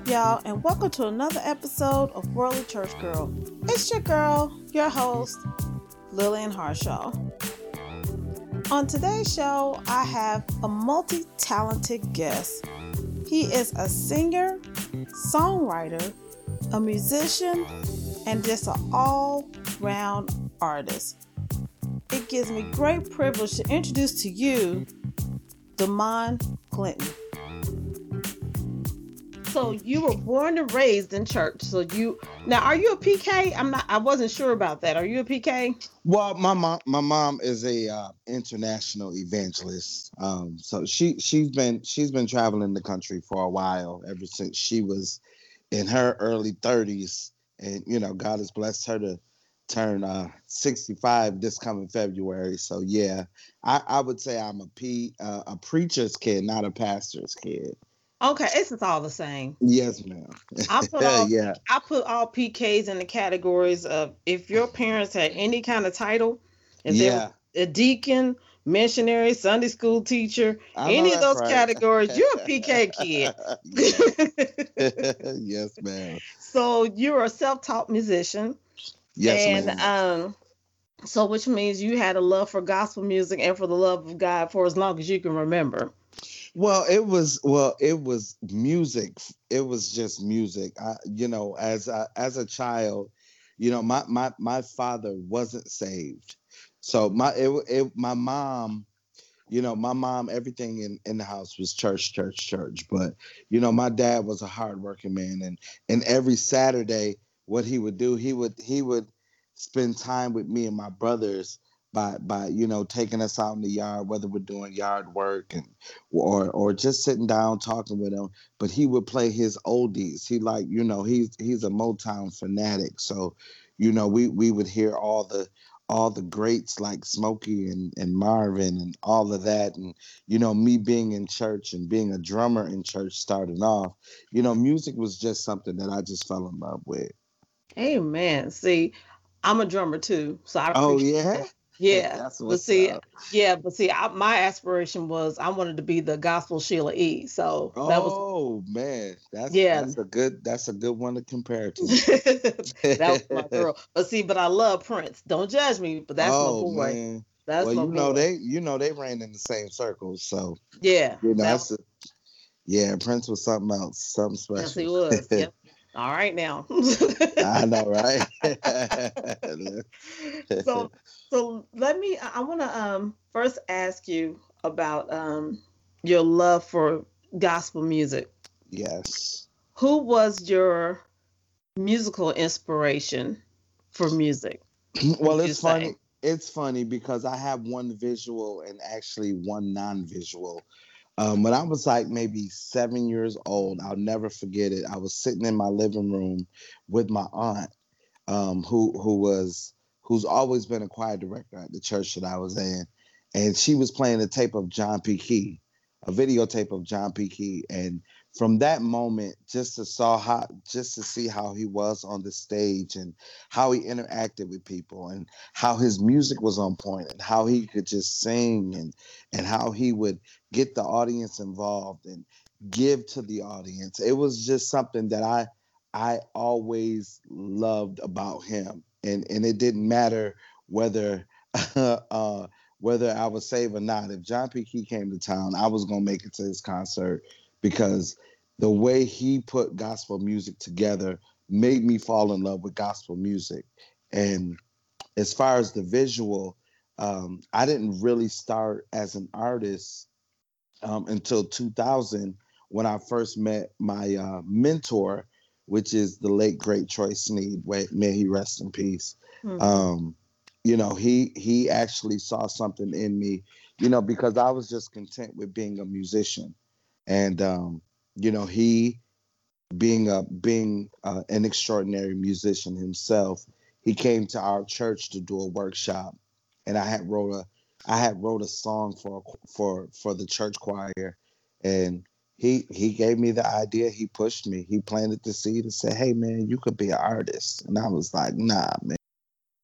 up, y'all, and welcome to another episode of Worldly Church Girl. It's your girl, your host, Lillian Harshaw. On today's show, I have a multi talented guest. He is a singer, songwriter, a musician, and just an all round artist. It gives me great privilege to introduce to you Damon Clinton. So you were born and raised in church. So you now are you a PK? I'm not. I wasn't sure about that. Are you a PK? Well, my mom, my mom is a uh, international evangelist. Um, so she she's been she's been traveling the country for a while ever since she was in her early 30s, and you know God has blessed her to turn uh, 65 this coming February. So yeah, I, I would say I'm a P uh, a preacher's kid, not a pastor's kid. Okay, it's all the same. Yes, ma'am. I put all yeah. I put all PKs in the categories of if your parents had any kind of title, if yeah. a deacon, missionary, Sunday school teacher, any of those right. categories, you're a PK kid. yes, ma'am. So you're a self-taught musician. Yes, and ma'am. um so which means you had a love for gospel music and for the love of God for as long as you can remember. Well, it was well, it was music. It was just music. I, you know, as a, as a child, you know, my my my father wasn't saved, so my it, it my mom, you know, my mom, everything in in the house was church, church, church. But you know, my dad was a hardworking man, and and every Saturday, what he would do, he would he would spend time with me and my brothers by by you know taking us out in the yard whether we're doing yard work and or or just sitting down talking with him but he would play his oldies. He like you know he's he's a motown fanatic. So you know we we would hear all the all the greats like smokey and, and marvin and all of that. And you know me being in church and being a drummer in church starting off you know music was just something that i just fell in love with. Hey, amen. See i'm a drummer too so i oh yeah? that. Yeah, that's but see, up. yeah, but see, I, my aspiration was I wanted to be the gospel Sheila E. So that was, oh man, that's yeah, that's a good that's a good one to compare to. that was my girl. But see, but I love Prince. Don't judge me, but that's oh, my boy. Man. That's well, my you boy. know they you know they ran in the same circles, so yeah, you know that's a, yeah. Prince was something else, something special. Yes, he was. yep. All right now. I know, right? so so let me I want to um first ask you about um your love for gospel music. Yes. Who was your musical inspiration for music? well, it's funny. It's funny because I have one visual and actually one non-visual. Um, when I was like maybe seven years old, I'll never forget it. I was sitting in my living room with my aunt, um, who who was who's always been a choir director at the church that I was in, and she was playing a tape of John P. Kee, a videotape of John P. Kee, and from that moment, just to saw how, just to see how he was on the stage and how he interacted with people and how his music was on point and how he could just sing and and how he would get the audience involved and give to the audience. It was just something that I I always loved about him, and and it didn't matter whether. uh, whether I was saved or not, if John P. Kee came to town, I was gonna make it to his concert because the way he put gospel music together made me fall in love with gospel music. And as far as the visual, um, I didn't really start as an artist um, until 2000 when I first met my uh, mentor, which is the late great Troy Sneed. May he rest in peace. Mm-hmm. Um, you know, he he actually saw something in me, you know, because I was just content with being a musician and um, you know he being a being an extraordinary musician himself he came to our church to do a workshop. And i had wrote a i had wrote a song for for for the church choir. And he he gave me the idea. He pushed me. He planted the seed and said hey man you could be an artist. And i was like nah man.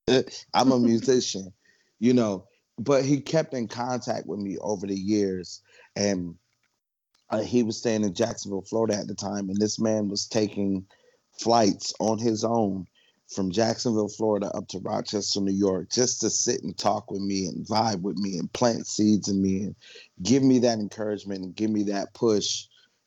I'm a musician you know. But he kept in contact with me over the years. And uh, he was staying in Jacksonville, Florida at the time, and this man was taking flights on his own from Jacksonville, Florida, up to Rochester, New York, just to sit and talk with me and vibe with me and plant seeds in me and give me that encouragement and give me that push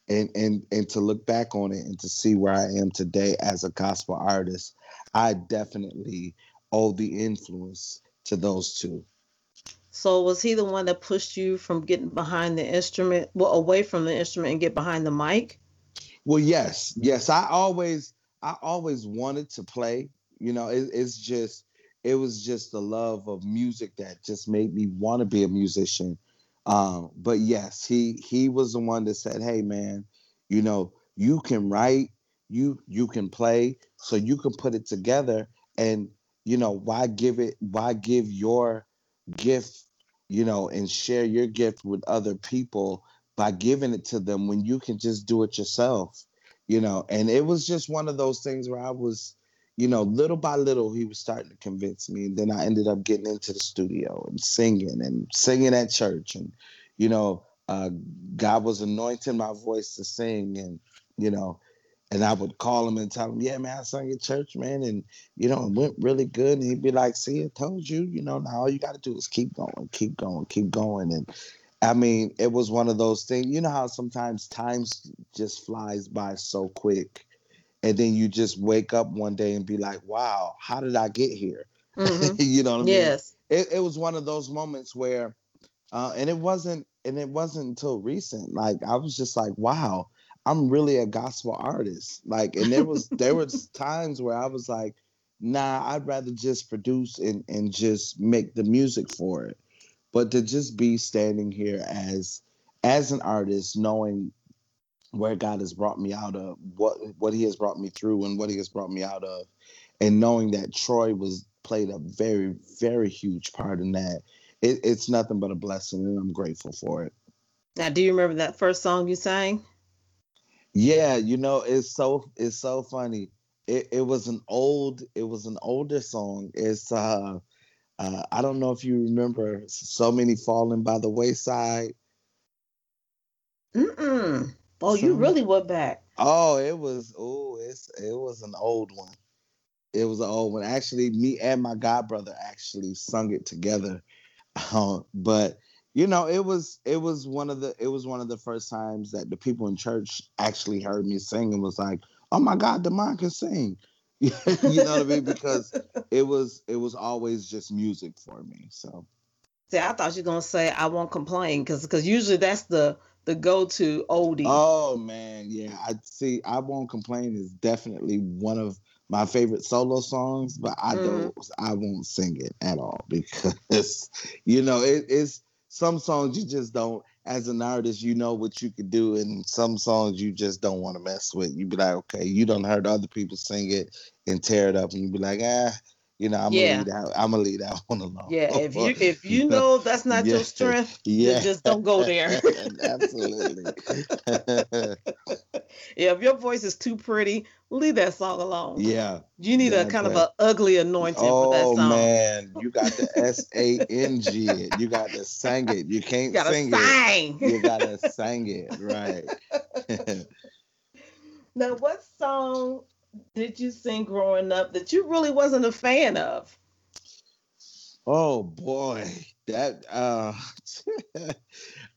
and and and to look back on it and to see where I am today as a gospel artist, I definitely owe the influence to those two. So was he the one that pushed you from getting behind the instrument, well, away from the instrument and get behind the mic? Well, yes, yes. I always, I always wanted to play. You know, it, it's just, it was just the love of music that just made me want to be a musician. Um, but yes, he he was the one that said, "Hey, man, you know, you can write, you you can play, so you can put it together, and you know, why give it? Why give your gift, you know, and share your gift with other people by giving it to them when you can just do it yourself, you know. And it was just one of those things where I was, you know, little by little, he was starting to convince me. And then I ended up getting into the studio and singing and singing at church. And, you know, uh, God was anointing my voice to sing. And, you know, and I would call him and tell him, "Yeah, man, I sung at church, man, and you know, it went really good." And he'd be like, "See, I told you, you know, now all you got to do is keep going, keep going, keep going." And I mean, it was one of those things. You know how sometimes times just flies by so quick, and then you just wake up one day and be like, "Wow, how did I get here?" Mm-hmm. you know what I mean? Yes. It, it was one of those moments where, uh, and it wasn't, and it wasn't until recent. Like I was just like, "Wow." I'm really a gospel artist. Like, and there was there was times where I was like, nah, I'd rather just produce and and just make the music for it. But to just be standing here as as an artist, knowing where God has brought me out of, what what He has brought me through, and what He has brought me out of, and knowing that Troy was played a very very huge part in that, it, it's nothing but a blessing, and I'm grateful for it. Now, do you remember that first song you sang? Yeah, you know, it's so it's so funny. It it was an old it was an older song. It's uh uh I don't know if you remember so many falling by the wayside. Mm-mm. Oh, so, you really went back. Oh, it was oh, it's it was an old one. It was an old one. Actually, me and my god brother actually sung it together. Uh, but you know it was it was one of the it was one of the first times that the people in church actually heard me sing and was like oh my god the man can sing. You know what i mean? Because it was it was always just music for me so. See i thought you were gonna say i won't complain because because usually that's the the go-to oldie. Oh man yeah i see i won't complain is definitely one of my favorite solo songs but i mm-hmm. don't i won't sing it at all because you know it, it's some songs you just don't as an artist you know what you could do and some songs you just don't want to mess with. You be like okay you don't heard other people sing it and tear it up and you be like ah you know i'm yeah. gonna leave that i'm gonna leave that one alone yeah if you if you know that's not yeah. your strength yeah just don't go there absolutely yeah if your voice is too pretty leave that song alone. Yeah. You need a kind of an ugly anointing oh, for that oh, song. Oh man, you got the S A N G. You got to sing it. You can't you sing sing. it. You gotta sing it, right? now, what song did you sing growing up that you really wasn't a fan of? Oh boy, that uh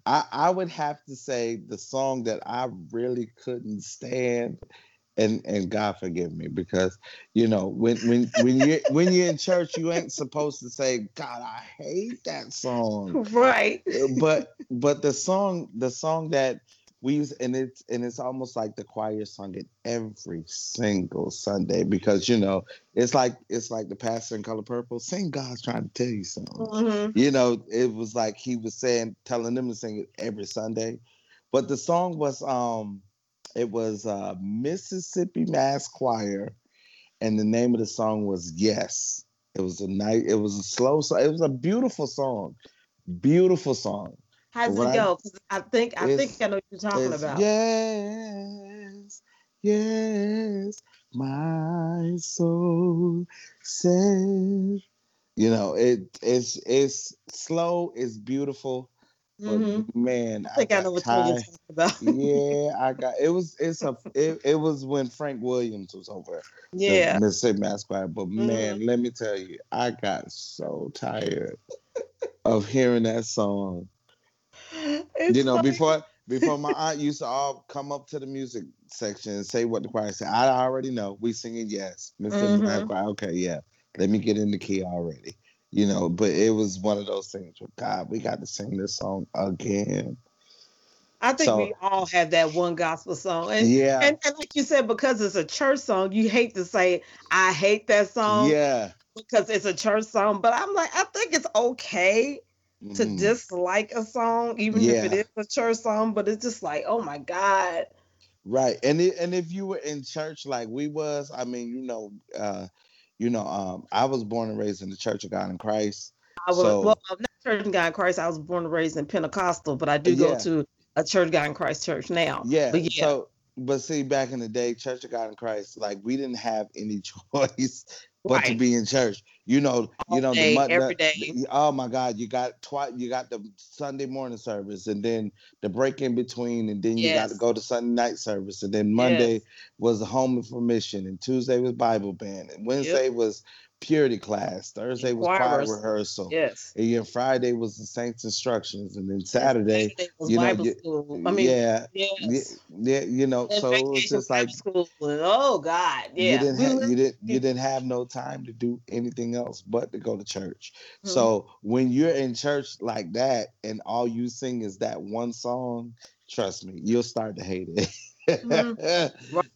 I I would have to say the song that I really couldn't stand and and God forgive me because you know when when when you when you're in church you ain't supposed to say God I hate that song. Right. But but the song the song that we use and it's and it's almost like the choir sung it every single Sunday because you know it's like it's like the pastor in color purple sing God's trying to tell you something mm-hmm. you know it was like he was saying telling them to sing it every Sunday but the song was um it was uh, Mississippi Mass Choir, and the name of the song was Yes. It was a night. It was a slow song. It was a beautiful song, beautiful song. How's it go? I, I think I think I know what you're talking about. Yes, yes, my soul says. You know, it it's it's slow, it's beautiful. Mm-hmm. man, I think I, I know what you're talking about. yeah, I got it was it's a it, it was when Frank Williams was over. Yeah, Mississippi Mass Choir. But mm-hmm. man, let me tell you, I got so tired of hearing that song. It's you know, funny. before before my aunt used to all come up to the music section and say what the choir said. I already know. We singing yes. Mississippi mm-hmm. Choir. Okay, yeah. Let me get in the key already you know, but it was one of those things where God, we got to sing this song again. I think so, we all have that one gospel song. And, yeah. And, and, like you said, because it's a church song, you hate to say, I hate that song. Yeah. Because it's a church song. But I'm like, I think it's okay mm-hmm. to dislike a song, even yeah. if it is a church song. But it's just like, oh my God. Right. And it, and if you were in church like we was, I mean, you know, uh, you know, um, I was born and raised in the Church of God in Christ. I was so, well, not Church of God in Christ. I was born and raised in Pentecostal, but I do yeah. go to a Church of God in Christ church now. Yeah. But yeah. So, but see, back in the day, Church of God in Christ, like we didn't have any choice but right. to be in church. You know, All you know day, the, every day. The, oh my God, you got twice. You got the Sunday morning service, and then the break in between, and then you yes. got to go to Sunday night service, and then Monday yes. was the home information, and Tuesday was Bible band, and Wednesday yep. was purity class. Thursday was choir rehearsal. Yes. And then Friday was the saints instructions, and then Saturday, Saturday you know, Bible you, school. I mean, yeah, yes. yeah, you know, and so it was just like, school. oh God, yeah. You didn't, have, you didn't, you didn't have no time to do anything else but to go to church. Mm-hmm. So when you're in church like that, and all you sing is that one song, trust me, you'll start to hate it. Mm-hmm. right.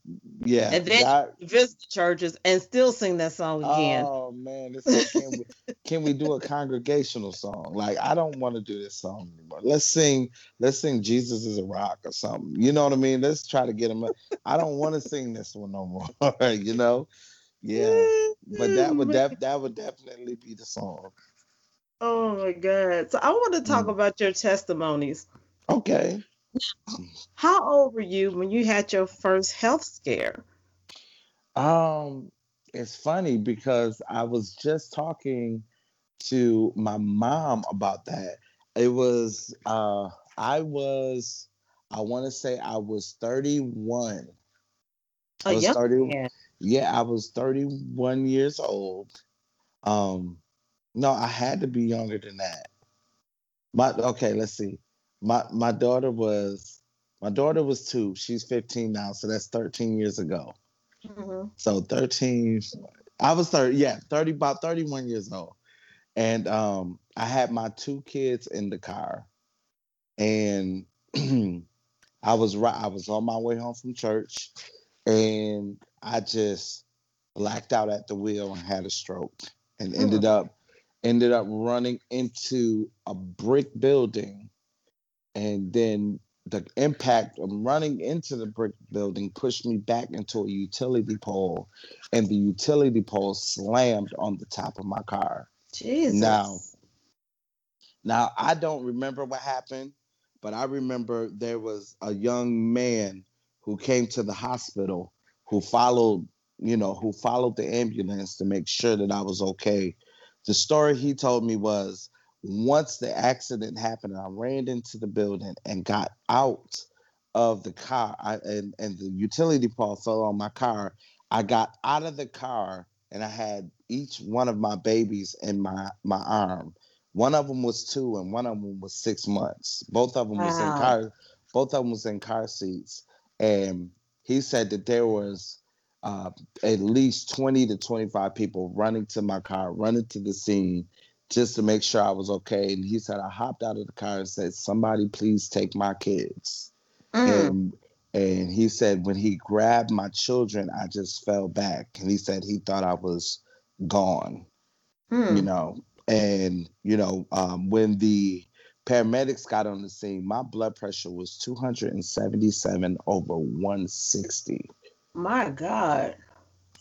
Yeah. And then God, visit the churches and still sing that song again. Oh man, like, can, we, can we do a congregational song? Like I don't want to do this song anymore. Let's sing, let's sing Jesus is a rock or something. You know what I mean? Let's try to get them. I don't want to sing this one no more. you know? Yeah. But that would def- that would definitely be the song. Oh my God. So I want to talk mm. about your testimonies. Okay. How old were you when you had your first health scare? Um, it's funny because I was just talking to my mom about that. It was uh I was I want to say I was 31. I was 30, yeah, I was 31 years old. Um no, I had to be younger than that. But okay, let's see my my daughter was my daughter was two. She's 15 now, so that's 13 years ago. Mm-hmm. So 13, I was 30, yeah, 30, about 31 years old. And um, I had my two kids in the car. And I was right, I was on my way home from church and I just blacked out at the wheel and had a stroke and mm. ended up ended up running into a brick building and then the impact of running into the brick building pushed me back into a utility pole, and the utility pole slammed on the top of my car. Jesus. Now, now I don't remember what happened, but I remember there was a young man who came to the hospital who followed, you know, who followed the ambulance to make sure that I was okay. The story he told me was once the accident happened, I ran into the building and got out of the car. I, and, and the utility pole fell on my car. I got out of the car and I had each one of my babies in my, my arm. One of them was two and one of them was six months. Both of them wow. was in car. Both of them was in car seats. And he said that there was uh, at least 20 to 25 people running to my car, running to the scene just to make sure I was okay. And he said, I hopped out of the car and said, Somebody please take my kids. Mm. And and he said when he grabbed my children, I just fell back. And he said he thought I was gone. Mm. You know, and you know, um, when the paramedics got on the scene, my blood pressure was 277 over 160. My God.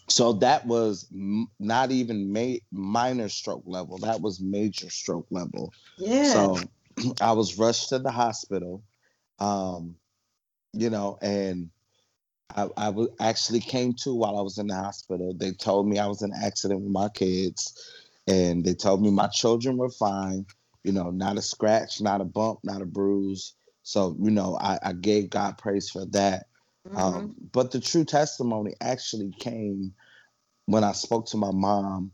So that was m- not even ma- minor stroke level. That was major stroke level. Yeah. So I was rushed to the hospital, um, you know, and I, I w- actually came to while I was in the hospital. They told me I was in an accident with my kids, and they told me my children were fine, You know, not a scratch, not a bump, not a bruise. So, you know, I, I gave God praise for that. Mm-hmm. Um, but the true testimony actually came when I spoke to my mom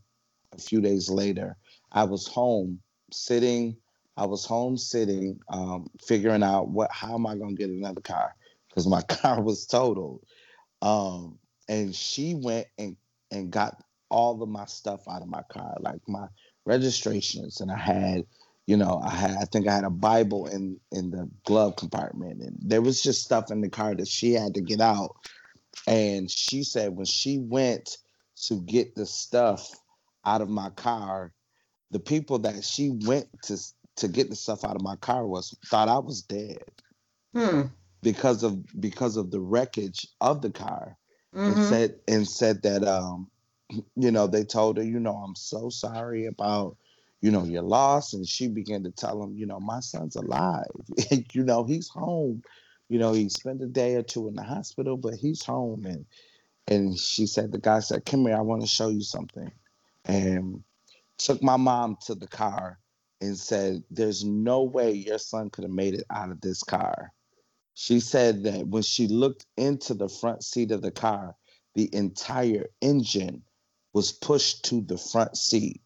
a few days later. I was home sitting. I was home sitting, um, figuring out what how am I gonna get another car because my car was totaled. Um, and she went and and got all of my stuff out of my car, like my registrations, and I had, you know, I had I think I had a Bible in in the glove compartment, and there was just stuff in the car that she had to get out. And she said when she went to get the stuff out of my car, the people that she went to to get the stuff out of my car was thought I was dead. Hmm. Because of because of the wreckage of the car. Mm-hmm. And said and said that um you know they told her, you know, I'm so sorry about you know your loss and she began to tell him, you know, my son's alive. you know, he's home. You know, he spent a day or two in the hospital, but he's home and and she said the guy said, "Come here, I want to show you something." And took my mom to the car and said, There's no way your son could have made it out of this car. She said that when she looked into the front seat of the car, the entire engine was pushed to the front seat.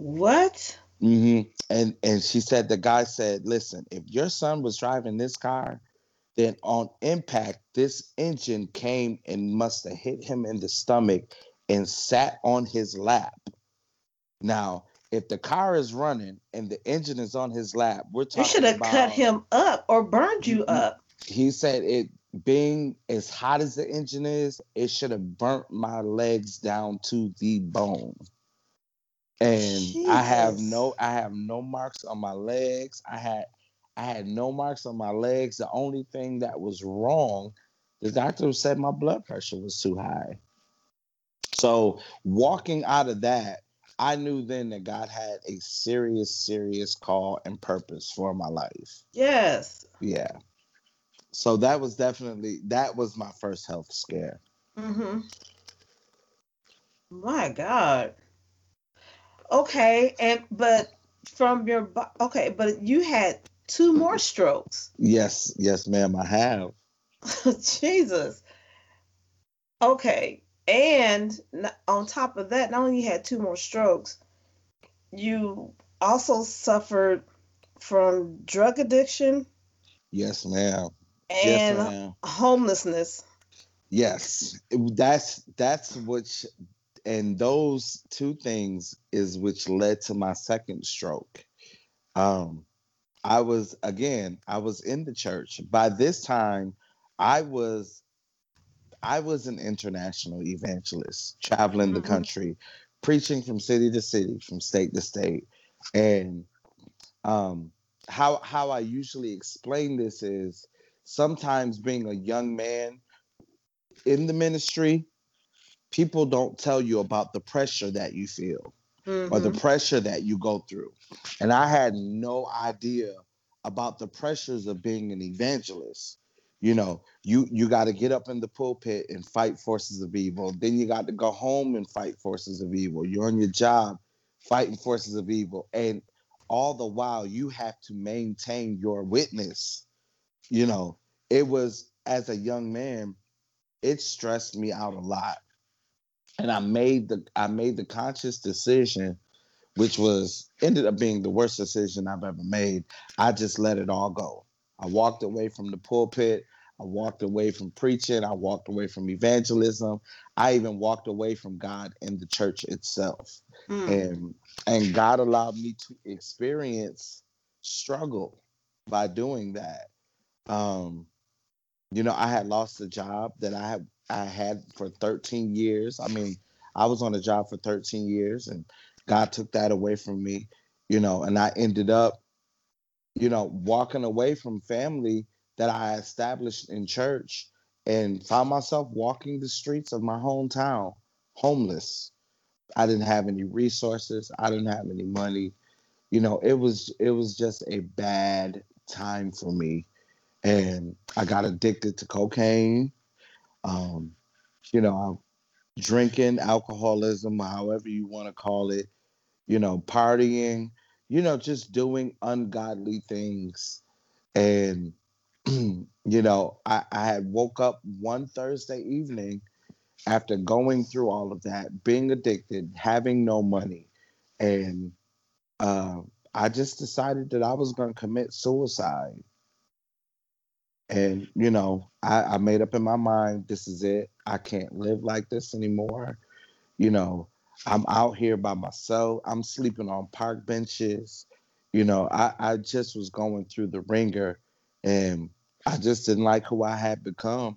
What? Mm-hmm. And and she said the guy said, "Listen, if your son was driving this car, then on impact, this engine came and must have hit him in the stomach and sat on his lap. Now, if the car is running and the engine is on his lap, we're talking. You should have cut him up or burned you mm-hmm. up. He said it being as hot as the engine is, it should have burnt my legs down to the bone. And Jesus. I have no I have no marks on my legs. I had I had no marks on my legs. The only thing that was wrong, the doctor said my blood pressure was too high. So walking out of that, I knew then that God had a serious, serious call and purpose for my life. Yes. Yeah. So that was definitely that was my first health scare. Mm-hmm. My God. Okay, and but from your okay, but you had two more strokes. Yes, yes, ma'am, I have. Jesus. Okay, and on top of that, not only you had two more strokes, you also suffered from drug addiction. Yes, ma'am. And yes, ma'am. homelessness. Yes, that's that's which, and those two things is which led to my second stroke. Um, I was again, I was in the church. By this time, I was I was an international evangelist, traveling mm-hmm. the country, preaching from city to city, from state to state. And um, how how I usually explain this is sometimes being a young man in the ministry, people don't tell you about the pressure that you feel mm-hmm. or the mm-hmm. pressure that you go through. And I had no idea about the pressures of being an evangelist you know you you got to get up in the pulpit and fight forces of evil then you got to go home and fight forces of evil you're on your job fighting forces of evil and all the while you have to maintain your witness you know it was as a young man it stressed me out a lot and i made the i made the conscious decision which was ended up being the worst decision i've ever made i just let it all go I walked away from the pulpit. I walked away from preaching. I walked away from evangelism. I even walked away from God and the church itself. Mm. And and God allowed me to experience struggle by doing that. Um, you know, I had lost a job that I had I had for 13 years. I mean, I was on a job for 13 years and God took that away from me, you know, and I ended up you know, walking away from family that I established in church and found myself walking the streets of my hometown homeless. I didn't have any resources, I didn't have any money. You know, it was it was just a bad time for me. And I got addicted to cocaine. Um, you know, drinking, alcoholism, however you want to call it, you know, partying, you know, just doing ungodly things. And, you know, I, I had woke up one Thursday evening after going through all of that, being addicted, having no money. And uh, I just decided that I was going to commit suicide. And, you know, I, I made up in my mind, this is it. I can't live like this anymore. You know, I'm out here by myself. I'm sleeping on park benches. You know, I, I just was going through the ringer and I just didn't like who I had become.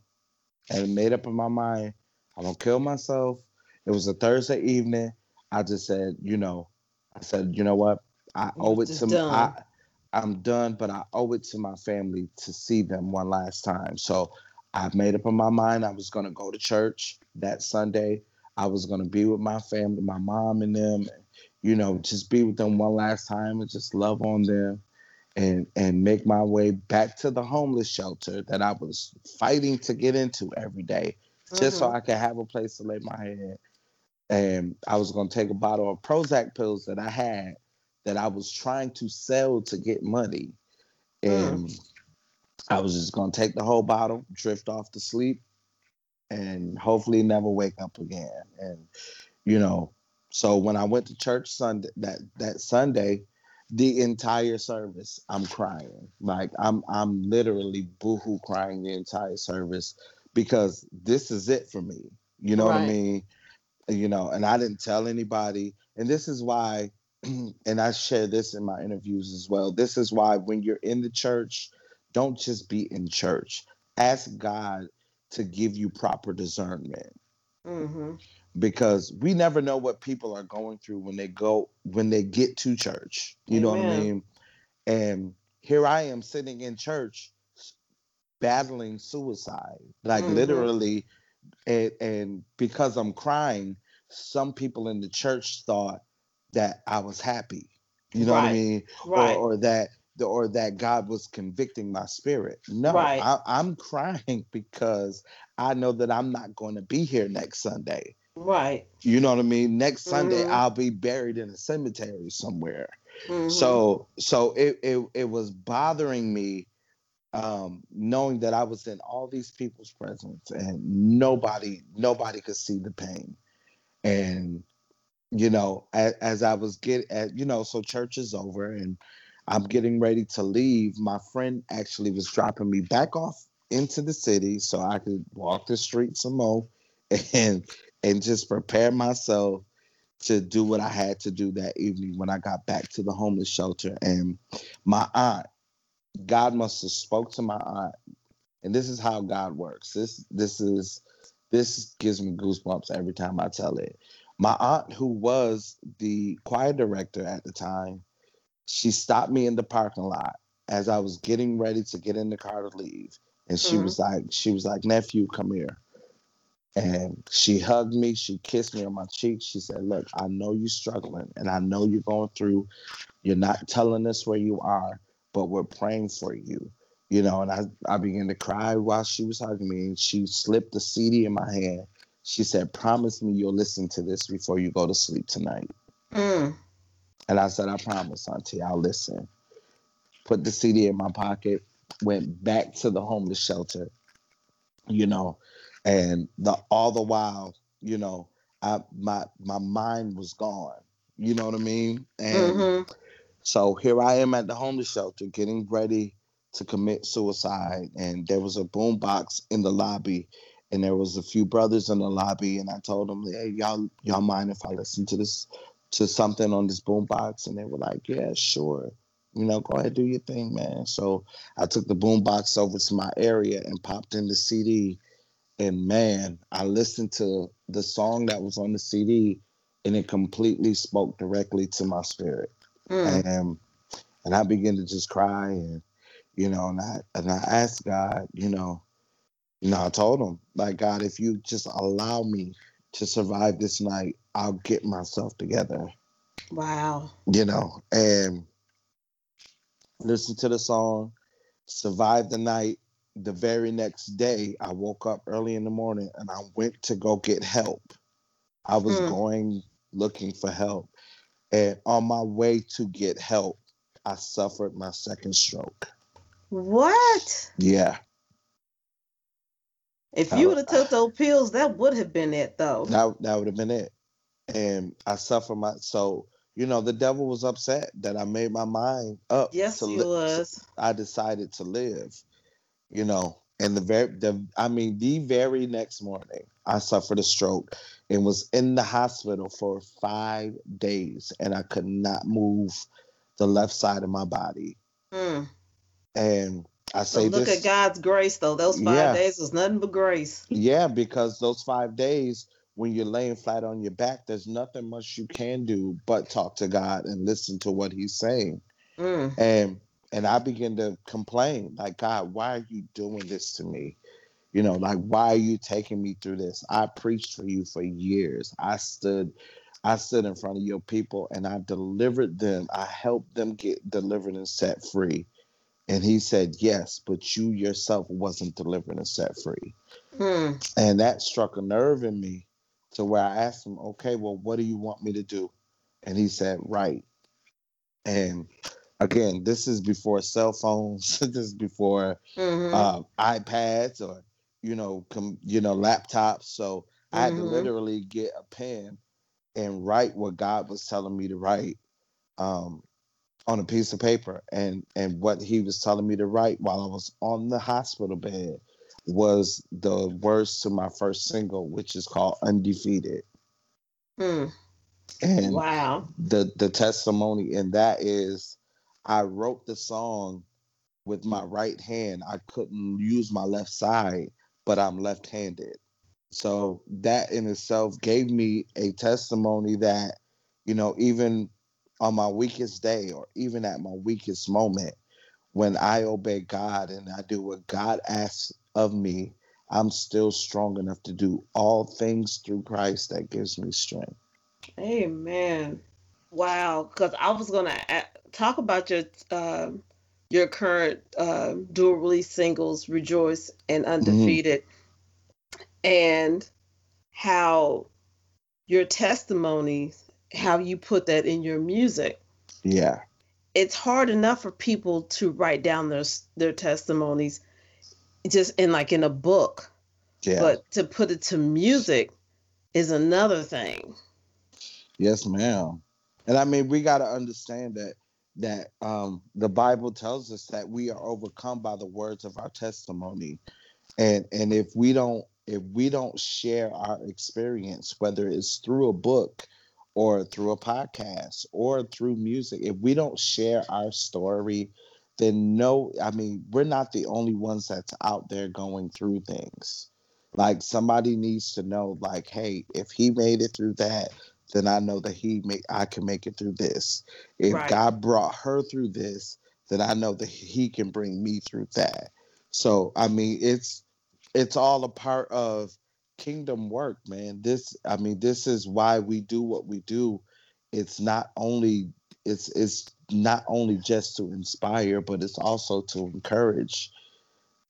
And made up in my mind, I'm gonna kill myself. It was a Thursday evening. I just said, you know, I said, you know what? I owe it to done. I, I'm done, but I owe it to my family to see them one last time. So I've made up in my mind I was gonna go to church that Sunday. I was gonna be with my family, my mom and them, you know, just be with them one last time and just love on them and and make my way back to the homeless shelter that I was fighting to get into every day, mm-hmm. just so mm-hmm. I could have a place to lay my head. And I was gonna take a bottle of Prozac pills that I had that I was trying to sell to get money. Mm. And mm. I was just gonna take the whole bottle, drift off to sleep, and hopefully never wake up again. And you know, so when I went to church Sunday that that Sunday, the entire service, I'm crying. Like I'm I'm literally boohoo crying the entire service because this is it for me. You know right. what I mean? You know, and I didn't tell anybody. And this is why and I share this in my interviews as well. This is why when you're in the church, don't just be in church. Ask God to give you proper discernment. Mm-hmm. Because we never know what people are going through when they go when they get to church. You Amen. know what I mean? And here I am sitting in church battling suicide. Like mm-hmm. literally and, and because I'm crying, some people in the church thought that I was happy. You know right. what I mean? Right. Or, or that or that God was convicting my spirit. No, right. I, am crying because I know that I'm not going to be here next Sunday. Right. You know what I mean? Next Sunday, mm-hmm. I'll be buried in a cemetery somewhere. Mm-hmm. So, so it, it it was bothering me, um, knowing that I was in all these people's presence and nobody nobody could see the pain, and you know, as, as I was getting, you know, so church is over and I'm getting ready to leave. My friend actually was dropping me back off into the city so I could walk the streets some more and and just prepare myself to do what I had to do that evening when I got back to the homeless shelter. And my aunt, God must have spoke to my aunt, and this is how God works. This this is this gives me goosebumps every time I tell it. My aunt, who was the choir director at the time, she stopped me in the parking lot as I was getting ready to get in the car to leave. And she mm-hmm. was like, she was like, nephew, come here. And she hugged me, she kissed me on my cheek. She said, Look, I know you're struggling and I know you're going through, you're not telling us where you are, but we're praying for you. You know, and I, I began to cry while she was hugging me, and she slipped the CD in my hand she said, Promise me you'll listen to this before you go to sleep tonight. Mm. And I said, I promise, Auntie, I'll listen. Put the CD in my pocket, went back to the homeless shelter, you know, and the all the while, you know, I my my mind was gone. You know what I mean? And mm-hmm. so here I am at the homeless shelter getting ready to commit suicide. And there was a boom box in the lobby and there was a few brothers in the lobby, and I told them, "Hey, y'all, y'all mind if I listen to this, to something on this boombox?" And they were like, "Yeah, sure." You know, go ahead, do your thing, man. So I took the boombox over to my area and popped in the CD, and man, I listened to the song that was on the CD, and it completely spoke directly to my spirit, mm. and and I began to just cry, and you know, and I and I asked God, you know know, I told him, like, God, if you just allow me to survive this night, I'll get myself together. Wow. You know, and listen to the song, survive the night. The very next day, I woke up early in the morning and I went to go get help. I was hmm. going looking for help. And on my way to get help, I suffered my second stroke. What? Yeah. If you would have took those pills, that would have been it, though. That that would have been it. And I suffered my so you know the devil was upset that I made my mind up. Yes, he li- was. I decided to live. You know, and the very the I mean the very next morning I suffered a stroke and was in the hospital for five days, and I could not move the left side of my body. Mm. And I say, look this, at God's grace, though. Those five yeah. days was nothing but grace. Yeah, because those five days, when you're laying flat on your back, there's nothing much you can do but talk to God and listen to what He's saying. Mm. And and I begin to complain, like, God, why are you doing this to me? You know, like, why are you taking me through this? I preached for you for years. I stood I stood in front of your people and I delivered them. I helped them get delivered and set free. And he said, Yes, but you yourself wasn't delivered and set free. Hmm. And that struck a nerve in me to where I asked him, Okay, well, what do you want me to do? And he said, Right. And again, this is before cell phones, this is before mm-hmm. uh, iPads or you know, com- you know, laptops. So. I had to mm-hmm. literally get a pen and write what God was telling me to write. Um, on a piece of paper and and what he was telling me to write while I was on the hospital bed was the words to my first single which is called Undefeated. Hmm. And wow. The the testimony in that is I wrote the song with my right hand. I couldn't use my left side, but I'm left-handed. So that in itself gave me a testimony that you know even on my weakest day or even at my weakest moment, when I obey God and I do what God asks of me, I'm still strong enough to do all things through Christ that gives me strength. Amen. Wow. Because I was going to talk about your uh, your current uh, dual release singles, "Rejoice" and mm-hmm. "Undefeated," mm-hmm. and how your testimonies how you put that in your music. Yeah. It's hard enough for people to write down their their testimonies just in like in a book. Yeah. But to put it to music is another thing. Yes, ma'am. And I mean, we got to understand that that um, the Bible tells us that we are overcome by the words of our testimony, and and if we don't if we don't share our experience, whether it's through a book or through a podcast or through music, if we don't share our story, then no, I mean, we're not the only ones that's out there going through things. Like somebody needs to know, like, hey, if he made it through that, then I know that he make I can make it through this. If right. God brought her through this, then I know that he can bring me through that. So I mean, it's it's all a part of kingdom work, man. This, I mean, this is why we do what we do. It's not only it's it's not only just to inspire, but it's also to encourage.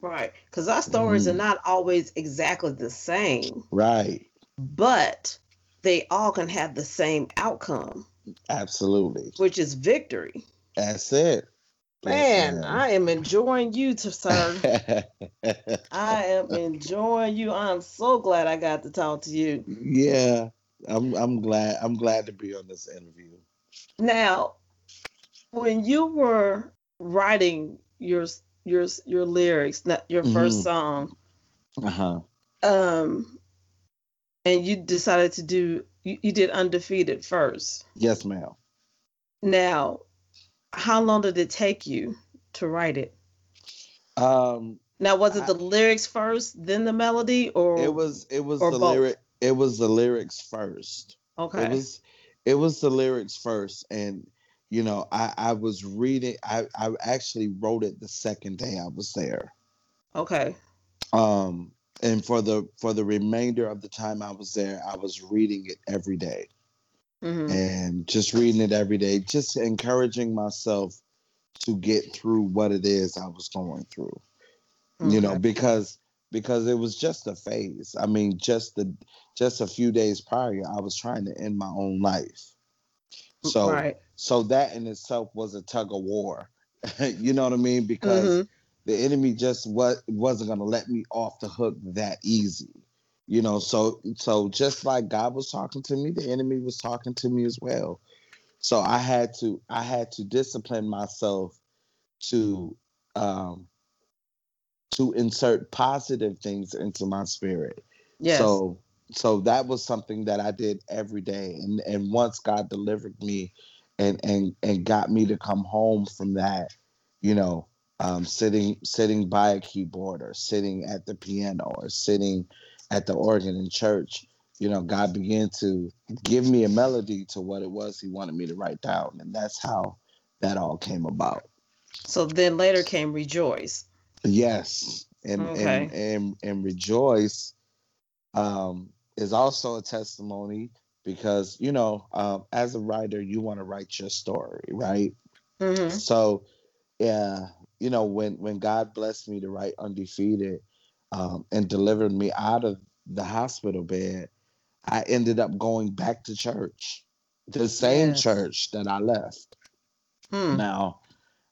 Right, because our stories mm. are not always exactly the same. Right, but they all can have the same outcome. Absolutely, which is victory. That's it. Man, I am enjoying you, to sir. I am enjoying you. I'm so glad I got to talk to you. Yeah, I'm. I'm glad. I'm glad to be on this interview. Now, when you were writing your your your lyrics, your 1st mm-hmm. song, uh huh, um, and you decided to do you, you did undefeated first. Yes, ma'am. Now, how long did it take you to write it? Um, now was it the lyrics first, then the melody, or it was it was the both? lyric it was the lyrics first. Okay. It was it was the lyrics first, and you know I I was reading. I I actually wrote it the second day I was there. Okay. Um, and for the for the remainder of the time I was there, I was reading it every day mm-hmm. and just reading it every day, just encouraging myself to get through what it is I was going through. Okay. You know, because because it was just a phase. I mean, just the just a few days prior, I was trying to end my own life. So right. so that in itself was a tug of war. you know what I mean? Because mm-hmm. the enemy just what wasn't gonna let me off the hook that easy. You know, so so just like God was talking to me, the enemy was talking to me as well. So I had to I had to discipline myself to um to insert positive things into my spirit. Yes. So so that was something that I did every day. And and once God delivered me and and and got me to come home from that, you know, um, sitting sitting by a keyboard or sitting at the piano or sitting at the organ in church, you know, God began to give me a melody to what it was He wanted me to write down, and that's how that all came about. So then later came Rejoice. Yes, and okay. and, and and Rejoice um, is also a testimony because you know, um, as a writer, you want to write your story, right? Mm-hmm. So, yeah, you know, when when God blessed me to write Undefeated um, and delivered me out of the hospital bed, I ended up going back to church, the same yes. church that I left. Hmm. Now,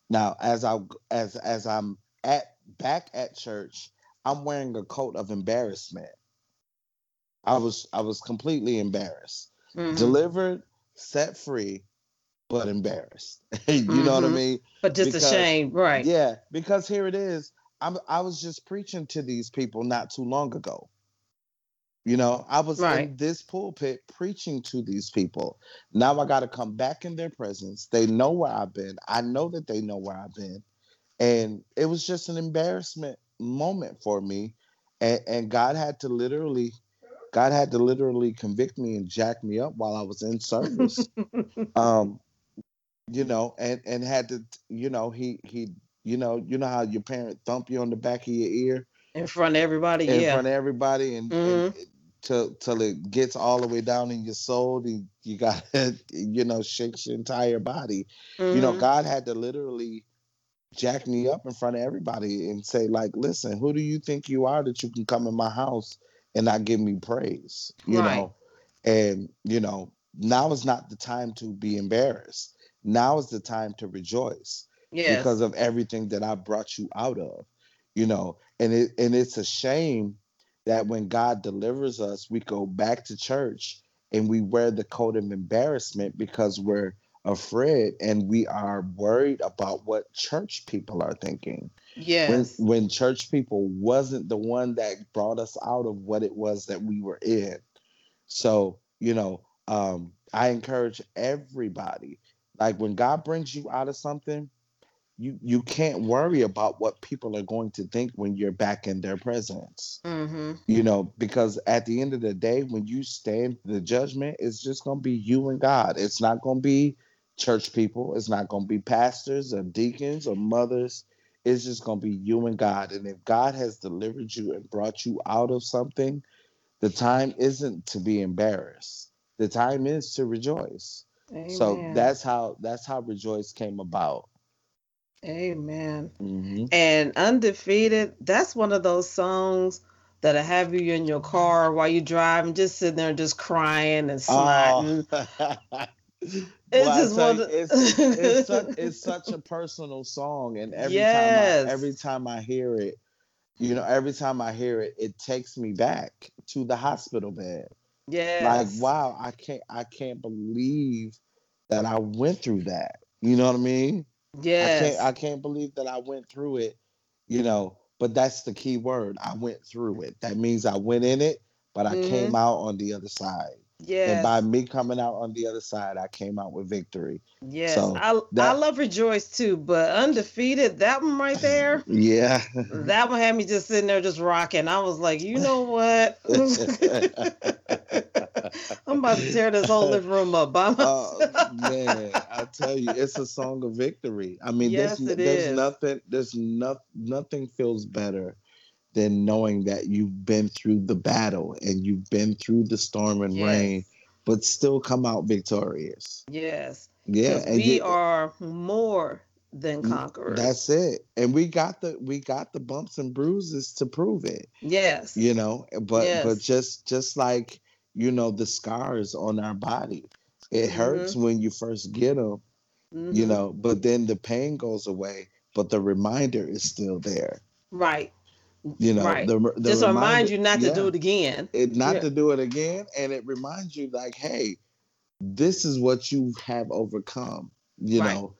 now as I as as I'm at back at church, I'm wearing a coat of embarrassment. I was I was completely embarrassed. Mm-hmm. Delivered, set free, but embarrassed. you mm-hmm. know what I mm-hmm. mean? But just because, ashamed, right? Yeah, because here it is. I'm I was just preaching to these people not too long ago. You know, I was right. in this pulpit preaching to these people. Now I got to come back in their presence. They know where I've been. I know that they know where I've been. And it was just an embarrassment moment for me. And, and God had to literally, God had to literally convict me and jack me up while I was in service. um, you know, and and had to, you know, he he, you know, you know how your parent thump you on the back of your ear in front of everybody, in yeah, front of everybody, and, mm-hmm. and till till it gets all the way down in your soul. You, you got you know, shake your entire body. Mm-hmm. You know, mm-hmm. God had to literally jack me up in front of everybody and say, like, listen, who do you think you are that you can come in my house and not give me praise? You right. know, and you know, now is not the time to be embarrassed. Now is the time to rejoice. Yes. Because of everything that I brought you out of. You know, and it and it's a shame that when God delivers us, we go back to church and we wear the coat of embarrassment because we're afraid and we are worried about what church people are thinking. Yes. When when church people wasn't the one that brought us out of what it was that we were in. So, you know, um, I encourage everybody, like when God brings you out of something, you you can't worry about what people are going to think when you're back in their presence. Mm-hmm. You know, because at the end of the day, when you stand the judgment, it's just going to be you and God. It's not going to be church people. It's not going to be pastors or deacons or mothers. It's just going to be you and God. And if God has delivered you and brought you out of something, the time isn't to be embarrassed. The time is to rejoice. Amen. So that's how that's how rejoice came about. Amen. Mm-hmm. And undefeated, that's one of those songs that'll have you in your car while you drive and just sitting there just crying and snotting. Oh. it's well, just one. You, it's, it's, such, it's such a personal song, and every yes. time I, every time I hear it, you know, every time I hear it, it takes me back to the hospital bed. Yeah. Like wow, I can't I can't believe that I went through that. You know what I mean? Yes. I can't I can't believe that I went through it, you know, but that's the key word. I went through it. That means I went in it, but I mm-hmm. came out on the other side. Yeah. And by me coming out on the other side, I came out with victory. Yes. So I, that, I love Rejoice too, but Undefeated, that one right there. Yeah. That one had me just sitting there just rocking. I was like, you know what? I'm about to tear this whole living room up by myself. Uh, man, I tell you, it's a song of victory. I mean, yes, there's, there's nothing, there's no, nothing feels better than knowing that you've been through the battle and you've been through the storm and yes. rain, but still come out victorious. Yes. Yeah. And we you, are more than conquerors. That's it. And we got the we got the bumps and bruises to prove it. Yes. You know, but yes. but just just like you know the scars on our body It mm-hmm. hurts when you first get them, mm-hmm. you know, but then the pain goes away, but the reminder is still there. Right. You know, right. the, the just reminder, remind you not yeah, to do it again. It not yeah. to do it again, and it reminds you like, hey, this is what you have overcome. You right. know,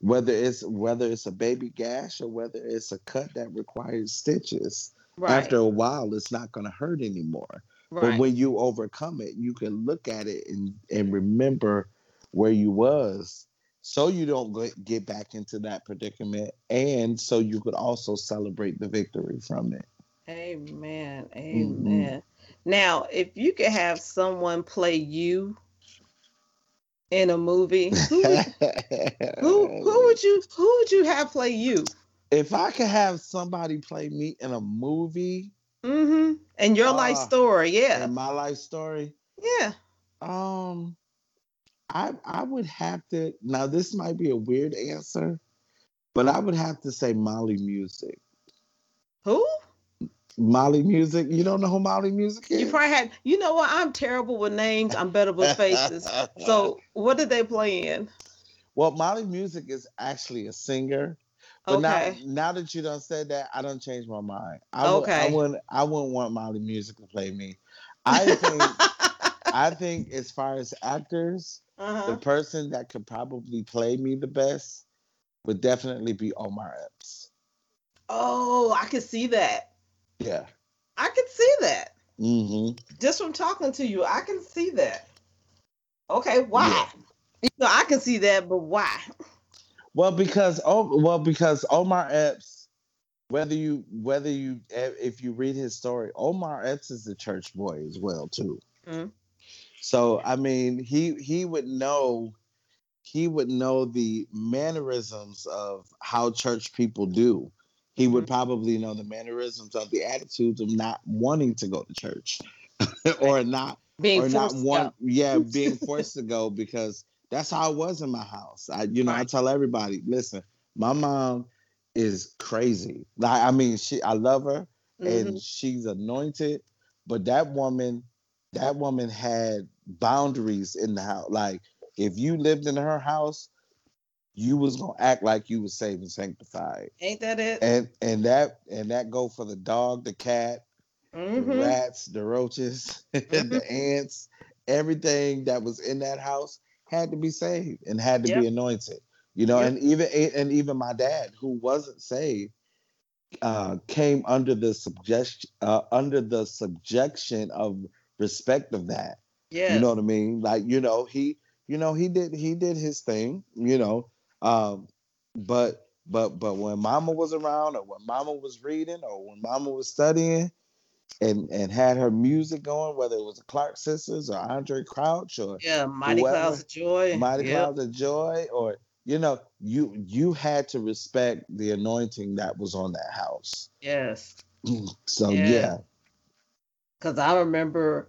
whether it's whether it's a baby gash or whether it's a cut that requires stitches. Right. After a while, it's not going to hurt anymore. Right. But when you overcome it, you can look at it and, and remember where you was so you don't get back into that predicament and so you could also celebrate the victory from it. Amen. Amen. Mm-hmm. Now, if you could have someone play you in a movie, who, who who would you who would you have play you? If I could have somebody play me in a movie, mm-hmm. and your uh, life story, yeah, and my life story, yeah. Um, I I would have to now. This might be a weird answer, but I would have to say Mali Music. Who? Mali Music. You don't know who Mali Music is? You probably had. You know what? I'm terrible with names. I'm better with faces. so, what did they play in? Well, Mali Music is actually a singer. But okay. now, now that you done said that, I don't change my mind. I okay. Would, I wouldn't. I wouldn't want Mali Music to play me. I think. I think as far as actors, uh-huh. the person that could probably play me the best would definitely be Omar Epps. Oh, I could see that. Yeah. I can see that. Mm-hmm. Just from talking to you, I can see that. Okay, why? Yeah. You know, I can see that, but why? Well, because oh, well, because Omar Epps, whether you whether you if you read his story, Omar Epps is a church boy as well too. Mm-hmm. So I mean, he he would know he would know the mannerisms of how church people do he would mm-hmm. probably know the mannerisms of the attitudes of not wanting to go to church or not being or not want yeah being forced to go because that's how it was in my house i you know right. i tell everybody listen my mom is crazy like i mean she i love her mm-hmm. and she's anointed but that woman that woman had boundaries in the house like if you lived in her house you was gonna act like you was saved and sanctified. Ain't that it? And and that and that go for the dog, the cat, mm-hmm. the rats, the roaches, mm-hmm. the ants, everything that was in that house had to be saved and had to yep. be anointed. You know, yep. and even and even my dad, who wasn't saved, uh, came under the subjection uh, under the subjection of respect of that. Yeah, you know what I mean. Like you know he, you know he did he did his thing. You know, um, but but but when mama was around or when mama was reading or when mama was studying and and had her music going, whether it was the Clark sisters or Andraé Crouch or yeah, Mighty whoever, Clouds of Joy, Mighty yep. Clouds of Joy, or you know, you you had to respect the anointing that was on that house. Yes. So yeah. yeah. Cause I remember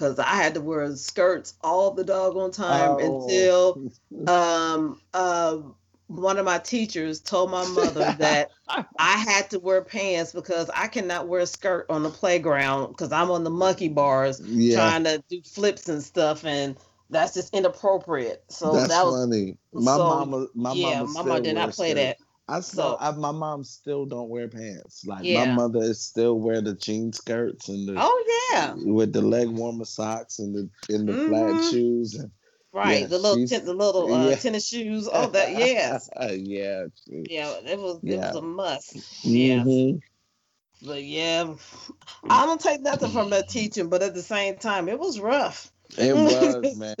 because I had to wear skirts all the doggone time oh. until um, uh, one of my teachers told my mother that I had to wear pants because I cannot wear a skirt on the playground because I'm on the monkey bars yeah. trying to do flips and stuff and that's just inappropriate. So that's that was funny. My so, mama, my yeah, mama, mama did not play that. I still, so, I, my mom still don't wear pants. Like yeah. my mother is still wear the jean skirts and the oh yeah with the leg warmer socks and the and the mm-hmm. flat shoes and right yeah, the little t- the little uh, yeah. tennis shoes. Oh that yes yeah yeah it was it was a must. Mm-hmm. Yeah. But yeah, I don't take nothing from that teaching, but at the same time, it was rough. It was, man.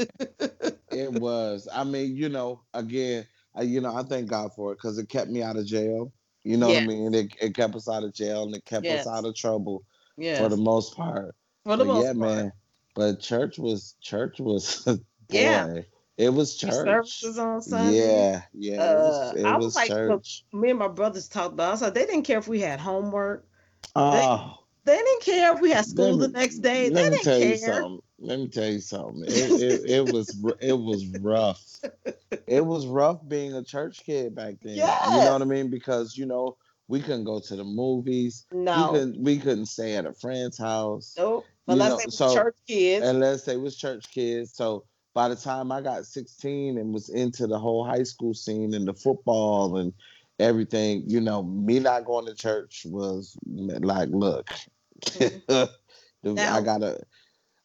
it was. I mean, you know, again, I, you know, I thank God for it because it kept me out of jail. You know yes. what I mean? It, it kept us out of jail and it kept yes. us out of trouble yes. for the most part. For the but most yeah, part. man. But church was church was boy, yeah. It was church. Services on Sunday. Yeah, yeah. Uh, it was, it I was, was like, church. me and my brothers talked about. It. I said they didn't care if we had homework. Oh, they, they didn't care if we had school me, the next day. They didn't care let me tell you something. It, it, it, was it was rough. It was rough being a church kid back then. Yes. You know what I mean? Because you know we couldn't go to the movies. No, we couldn't, we couldn't stay at a friend's house. Nope. Unless know, they was so, church kids. Unless they was church kids. So by the time I got 16 and was into the whole high school scene and the football and everything, you know, me not going to church was like, look, mm-hmm. now, I gotta,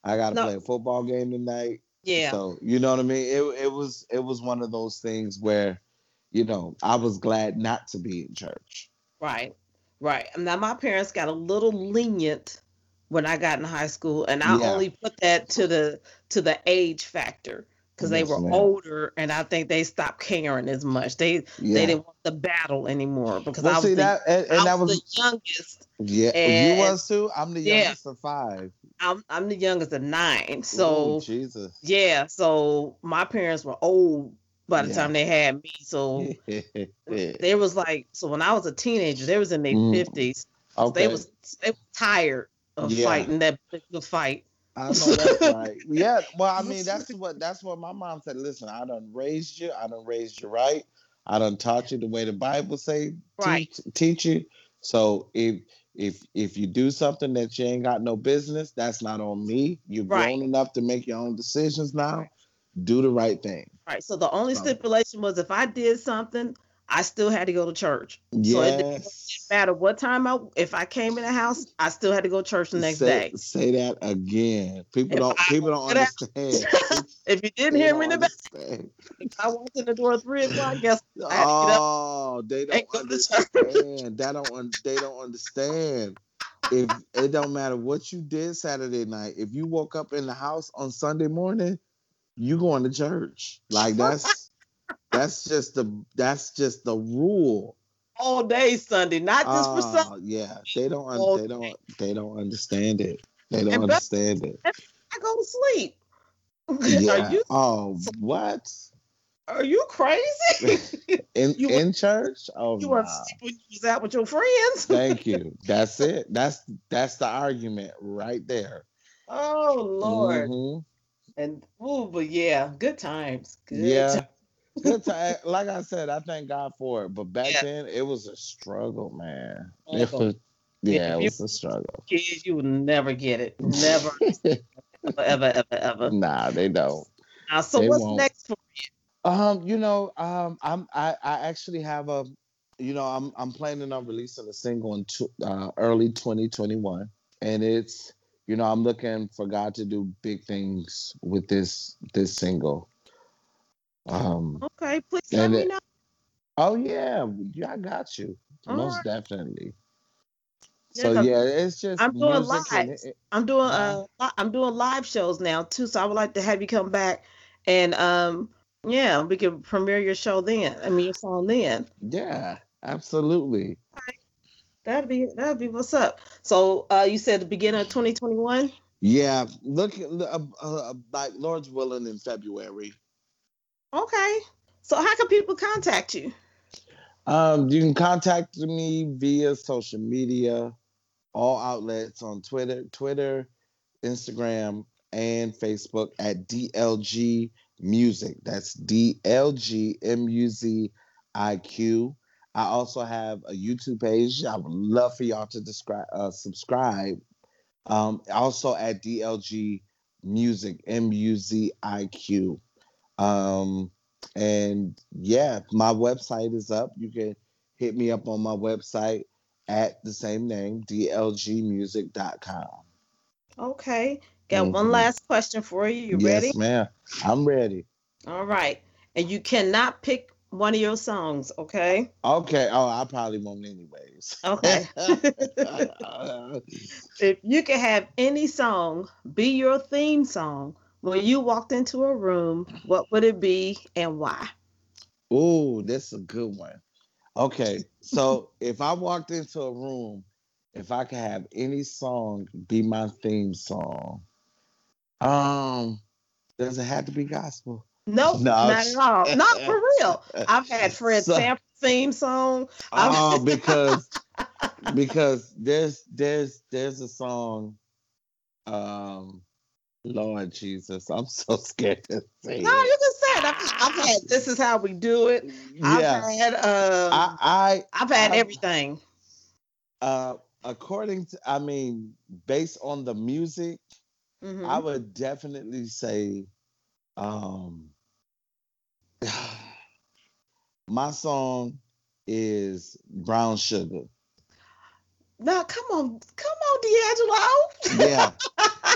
I gotta no. play a football game tonight. Yeah. So you know what I mean. It it was it was one of those things where, you know, I was glad not to be in church. Right. Right. And now my parents got a little lenient when I got in high school, and I yeah. only put that to the to the age factor because they were older, and I think they stopped caring as much. They yeah. they didn't want the battle anymore because well, I was, see, the, that, and, and I was, was, the youngest. Yeah, you was too. I'm the youngest yeah. of five. I'm I'm the youngest of nine. So Ooh, Jesus. Yeah. So my parents were old by the yeah. time they had me. So they was like, so when I was a teenager, they was in their mm. fifties. Mm. Okay. They was they were tired of yeah. fighting that the fight. I know that's right. Yeah, well, I mean, that's what that's what my mom said. Listen, I done raised you. I done raised you right. I done taught you the way the Bible say right. teach, teach you. So if if if you do something that you ain't got no business, that's not on me. You're right. grown enough to make your own decisions now. Do the right thing. Right. So the only stipulation was if I did something, I still had to go to church. Yes. So it didn't matter what time I if I came in the house, I still had to go to church the next say, day. Say that again. People if don't I people don't understand. if you didn't hear me in the back, I walked in the door at three o'clock, guess Oh, they don't understand. that don't they don't understand. If it don't matter what you did Saturday night, if you woke up in the house on Sunday morning, you going to church. Like that's that's just the that's just the rule. All day Sunday, not just uh, for ah, Sunday. Yeah, they don't un- they don't they don't understand it. They don't and understand it. I go to sleep. Yeah. you, oh, what? Are you crazy? in you in church? Oh, you nah. want to sleep when you was out with your friends? Thank you. That's it. That's that's the argument right there. Oh Lord. Mm-hmm. And oh, but yeah, good times. Good yeah. Times good time. Like I said, I thank God for it. But back yeah. then, it was a struggle, man. It was, yeah, it was a struggle. Kids, you will never get it. Never, ever, ever, ever. Nah, they don't. Uh, so they what's won't. next for you? Um, you know, um, I'm I, I actually have a, you know, I'm I'm planning on releasing a single in two, uh, early 2021, and it's you know I'm looking for God to do big things with this this single. Um, okay, please let me know. Oh yeah, yeah, I got you. All Most right. definitely. So yeah, it's just I'm doing live. It, I'm doing uh, uh I'm doing live shows now too. So I would like to have you come back and um yeah, we can premiere your show then. I mean your song then. Yeah, absolutely. Right. That'd be that'd be what's up. So uh you said the beginning of 2021. Yeah, look, uh, uh, like Lord's willing in February. Okay. So how can people contact you? Um, you can contact me via social media, all outlets on Twitter, Twitter, Instagram, and Facebook at DLG Music. That's DLG M U Z I Q. I also have a YouTube page. I would love for y'all to describe, uh, subscribe. Um, also at DLG Music, M U Z I Q. Um, and yeah, my website is up. You can hit me up on my website at the same name, dlgmusic.com. Okay. Got mm-hmm. one last question for you. You yes, ready? Yes, ma'am. I'm ready. All right. And you cannot pick one of your songs, okay? Okay. Oh, I probably won't anyways. Okay. if you could have any song be your theme song, when you walked into a room, what would it be and why? Oh, that's a good one. Okay, so if I walked into a room, if I could have any song be my theme song, um, does it have to be gospel? Nope, no, not at all. Not for real. I've had Fred so, Sanford theme song. Oh, uh, because because there's there's there's a song um Lord Jesus, I'm so scared to say. No, you can say it. I've, I've, had. This is how we do it. Yeah. I've had. Um, I, I have had I, everything. Uh, according to, I mean, based on the music, mm-hmm. I would definitely say Um, my song is Brown Sugar. Now, come on, come on, D'Angelo. yeah.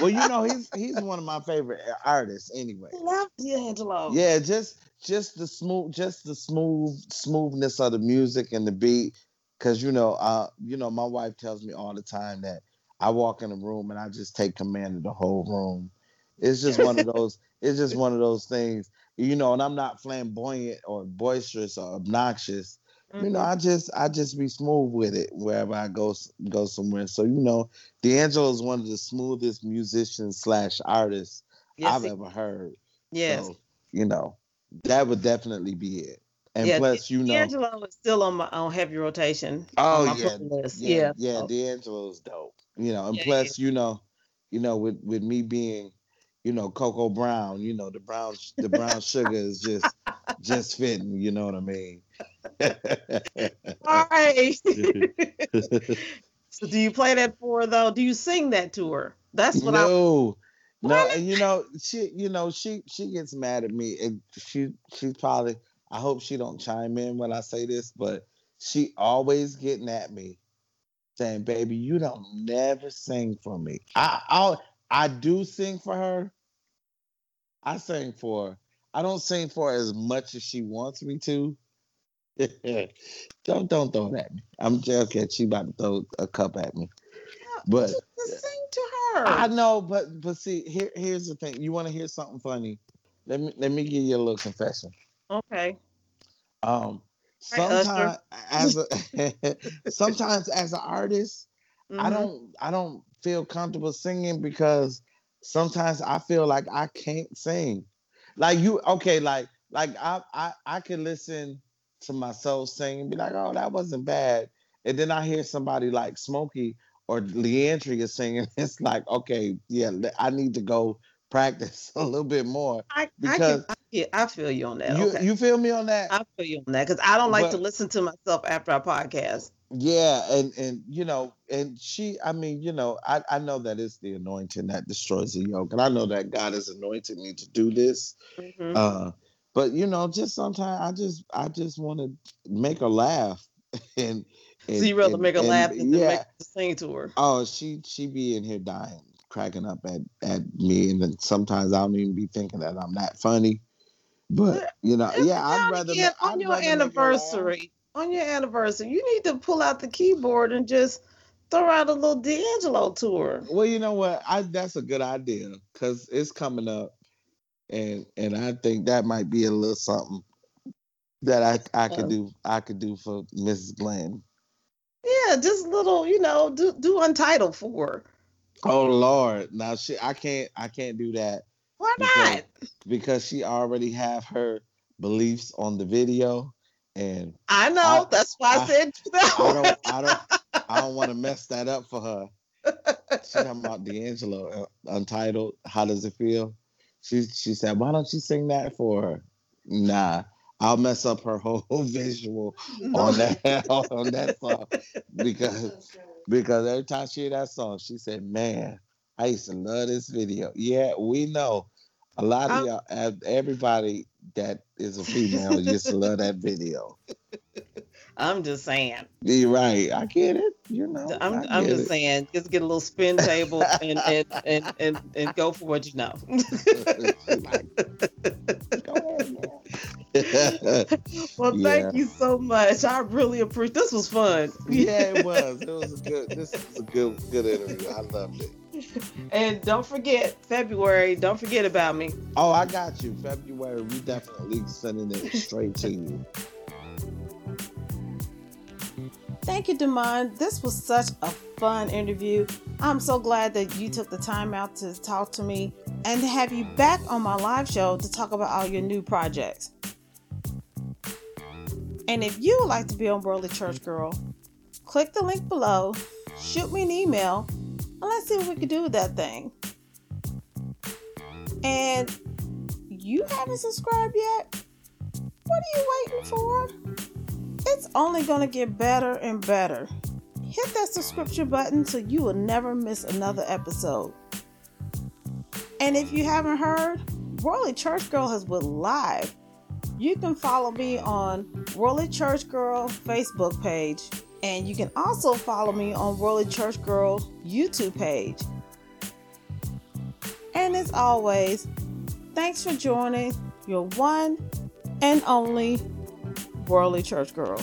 Well, you know he's he's one of my favorite artists anyway. Love D'Angelo. Yeah, just just the smooth, just the smooth smoothness of the music and the beat. Cause you know, uh, you know, my wife tells me all the time that I walk in a room and I just take command of the whole room. It's just one of those. It's just one of those things, you know. And I'm not flamboyant or boisterous or obnoxious. Mm-hmm. You know. I just I just be smooth with it wherever I go go somewhere. So you know, D'Angelo is one of the smoothest musicians slash artists yes, I've he, ever heard. Yes, so, you know, that would definitely be it. And yeah, plus, you know, D'Angelo is still on my on heavy rotation. Oh yeah, yeah, yeah, yeah. D'Angelo's dope. You know, and yeah, plus, yeah. you know, you know, with with me being, you know, Coco Brown, you know, the brown the brown sugar is just just fitting. You know what I mean? All right. so, do you play that for her though? Do you sing that to her? That's what no. I. No, and you know she, you know she, she gets mad at me, and she, she probably. I hope she don't chime in when I say this, but she always getting at me, saying, "Baby, you don't never sing for me." I, I, I do sing for her. I sing for. Her. I don't sing for her as much as she wants me to, don't don't throw it at me. I'm joking. She about to throw a cup at me. But sing to her. I know, but but see, here here's the thing. You want to hear something funny? Let me let me give you a little confession. Okay. Um sometimes as a sometimes as an artist, mm-hmm. I don't I don't feel comfortable singing because sometimes I feel like I can't sing. Like you okay, like like I I I can listen to myself sing and be like, oh, that wasn't bad. And then I hear somebody like Smokey or Le'Andria singing. It's like, okay, yeah, I need to go practice a little bit more. I, because I, can, I, feel you on that. You, okay. you feel me on that? I feel you on that because I don't like but, to listen to myself after I podcast. Yeah, and and you know, and she, I mean, you know, I I know that it's the anointing that destroys the yoke, and I know that God has anointed me to do this. Mm-hmm. Uh, but you know, just sometimes I just I just want to make her laugh and. and so you rather and, make her and, laugh than yeah. make the sing to her. Oh, she she be in here dying, cracking up at at me, and then sometimes I don't even be thinking that I'm that funny. But you know, yeah, I'd rather again, on I'd your anniversary. On your anniversary, you need to pull out the keyboard and just throw out a little D'Angelo tour. Well, you know what? I that's a good idea because it's coming up and and I think that might be a little something that I I could do I could do for Mrs. Glenn. Yeah, just little, you know, do do untitled for her. Oh Lord, now she I can't I can't do that. Why because, not? Because she already have her beliefs on the video, and I know I, that's why I, I said that. I don't I don't I don't want to mess that up for her. She talking about D'Angelo uh, Untitled. How does it feel? She she said, "Why don't you sing that for her?" Nah, I'll mess up her whole visual on that on that song because because every time she hear that song, she said, "Man, I used to love this video." Yeah, we know a lot of um, y'all, everybody that is a female used to love that video. I'm just saying. You're right. I get it. You know. I'm I'm just it. saying, just get a little spin table and and, and, and and go for what you know. well, yeah. thank you so much. I really appreciate. This was fun. yeah, it was. It was a good. This was a good good interview. I loved it. And don't forget February. Don't forget about me. Oh, I got you. February. We definitely sending it straight to you. Thank you, Demond. This was such a fun interview. I'm so glad that you took the time out to talk to me and to have you back on my live show to talk about all your new projects. And if you would like to be on Worldly Church Girl, click the link below, shoot me an email, and let's see what we can do with that thing. And you haven't subscribed yet? What are you waiting for? It's only going to get better and better. Hit that subscription button so you will never miss another episode. And if you haven't heard, Worldly Church Girl has went live. You can follow me on Worldly Church Girl Facebook page, and you can also follow me on Worldly Church Girl YouTube page. And as always, thanks for joining your one and only Worldly Church Girl.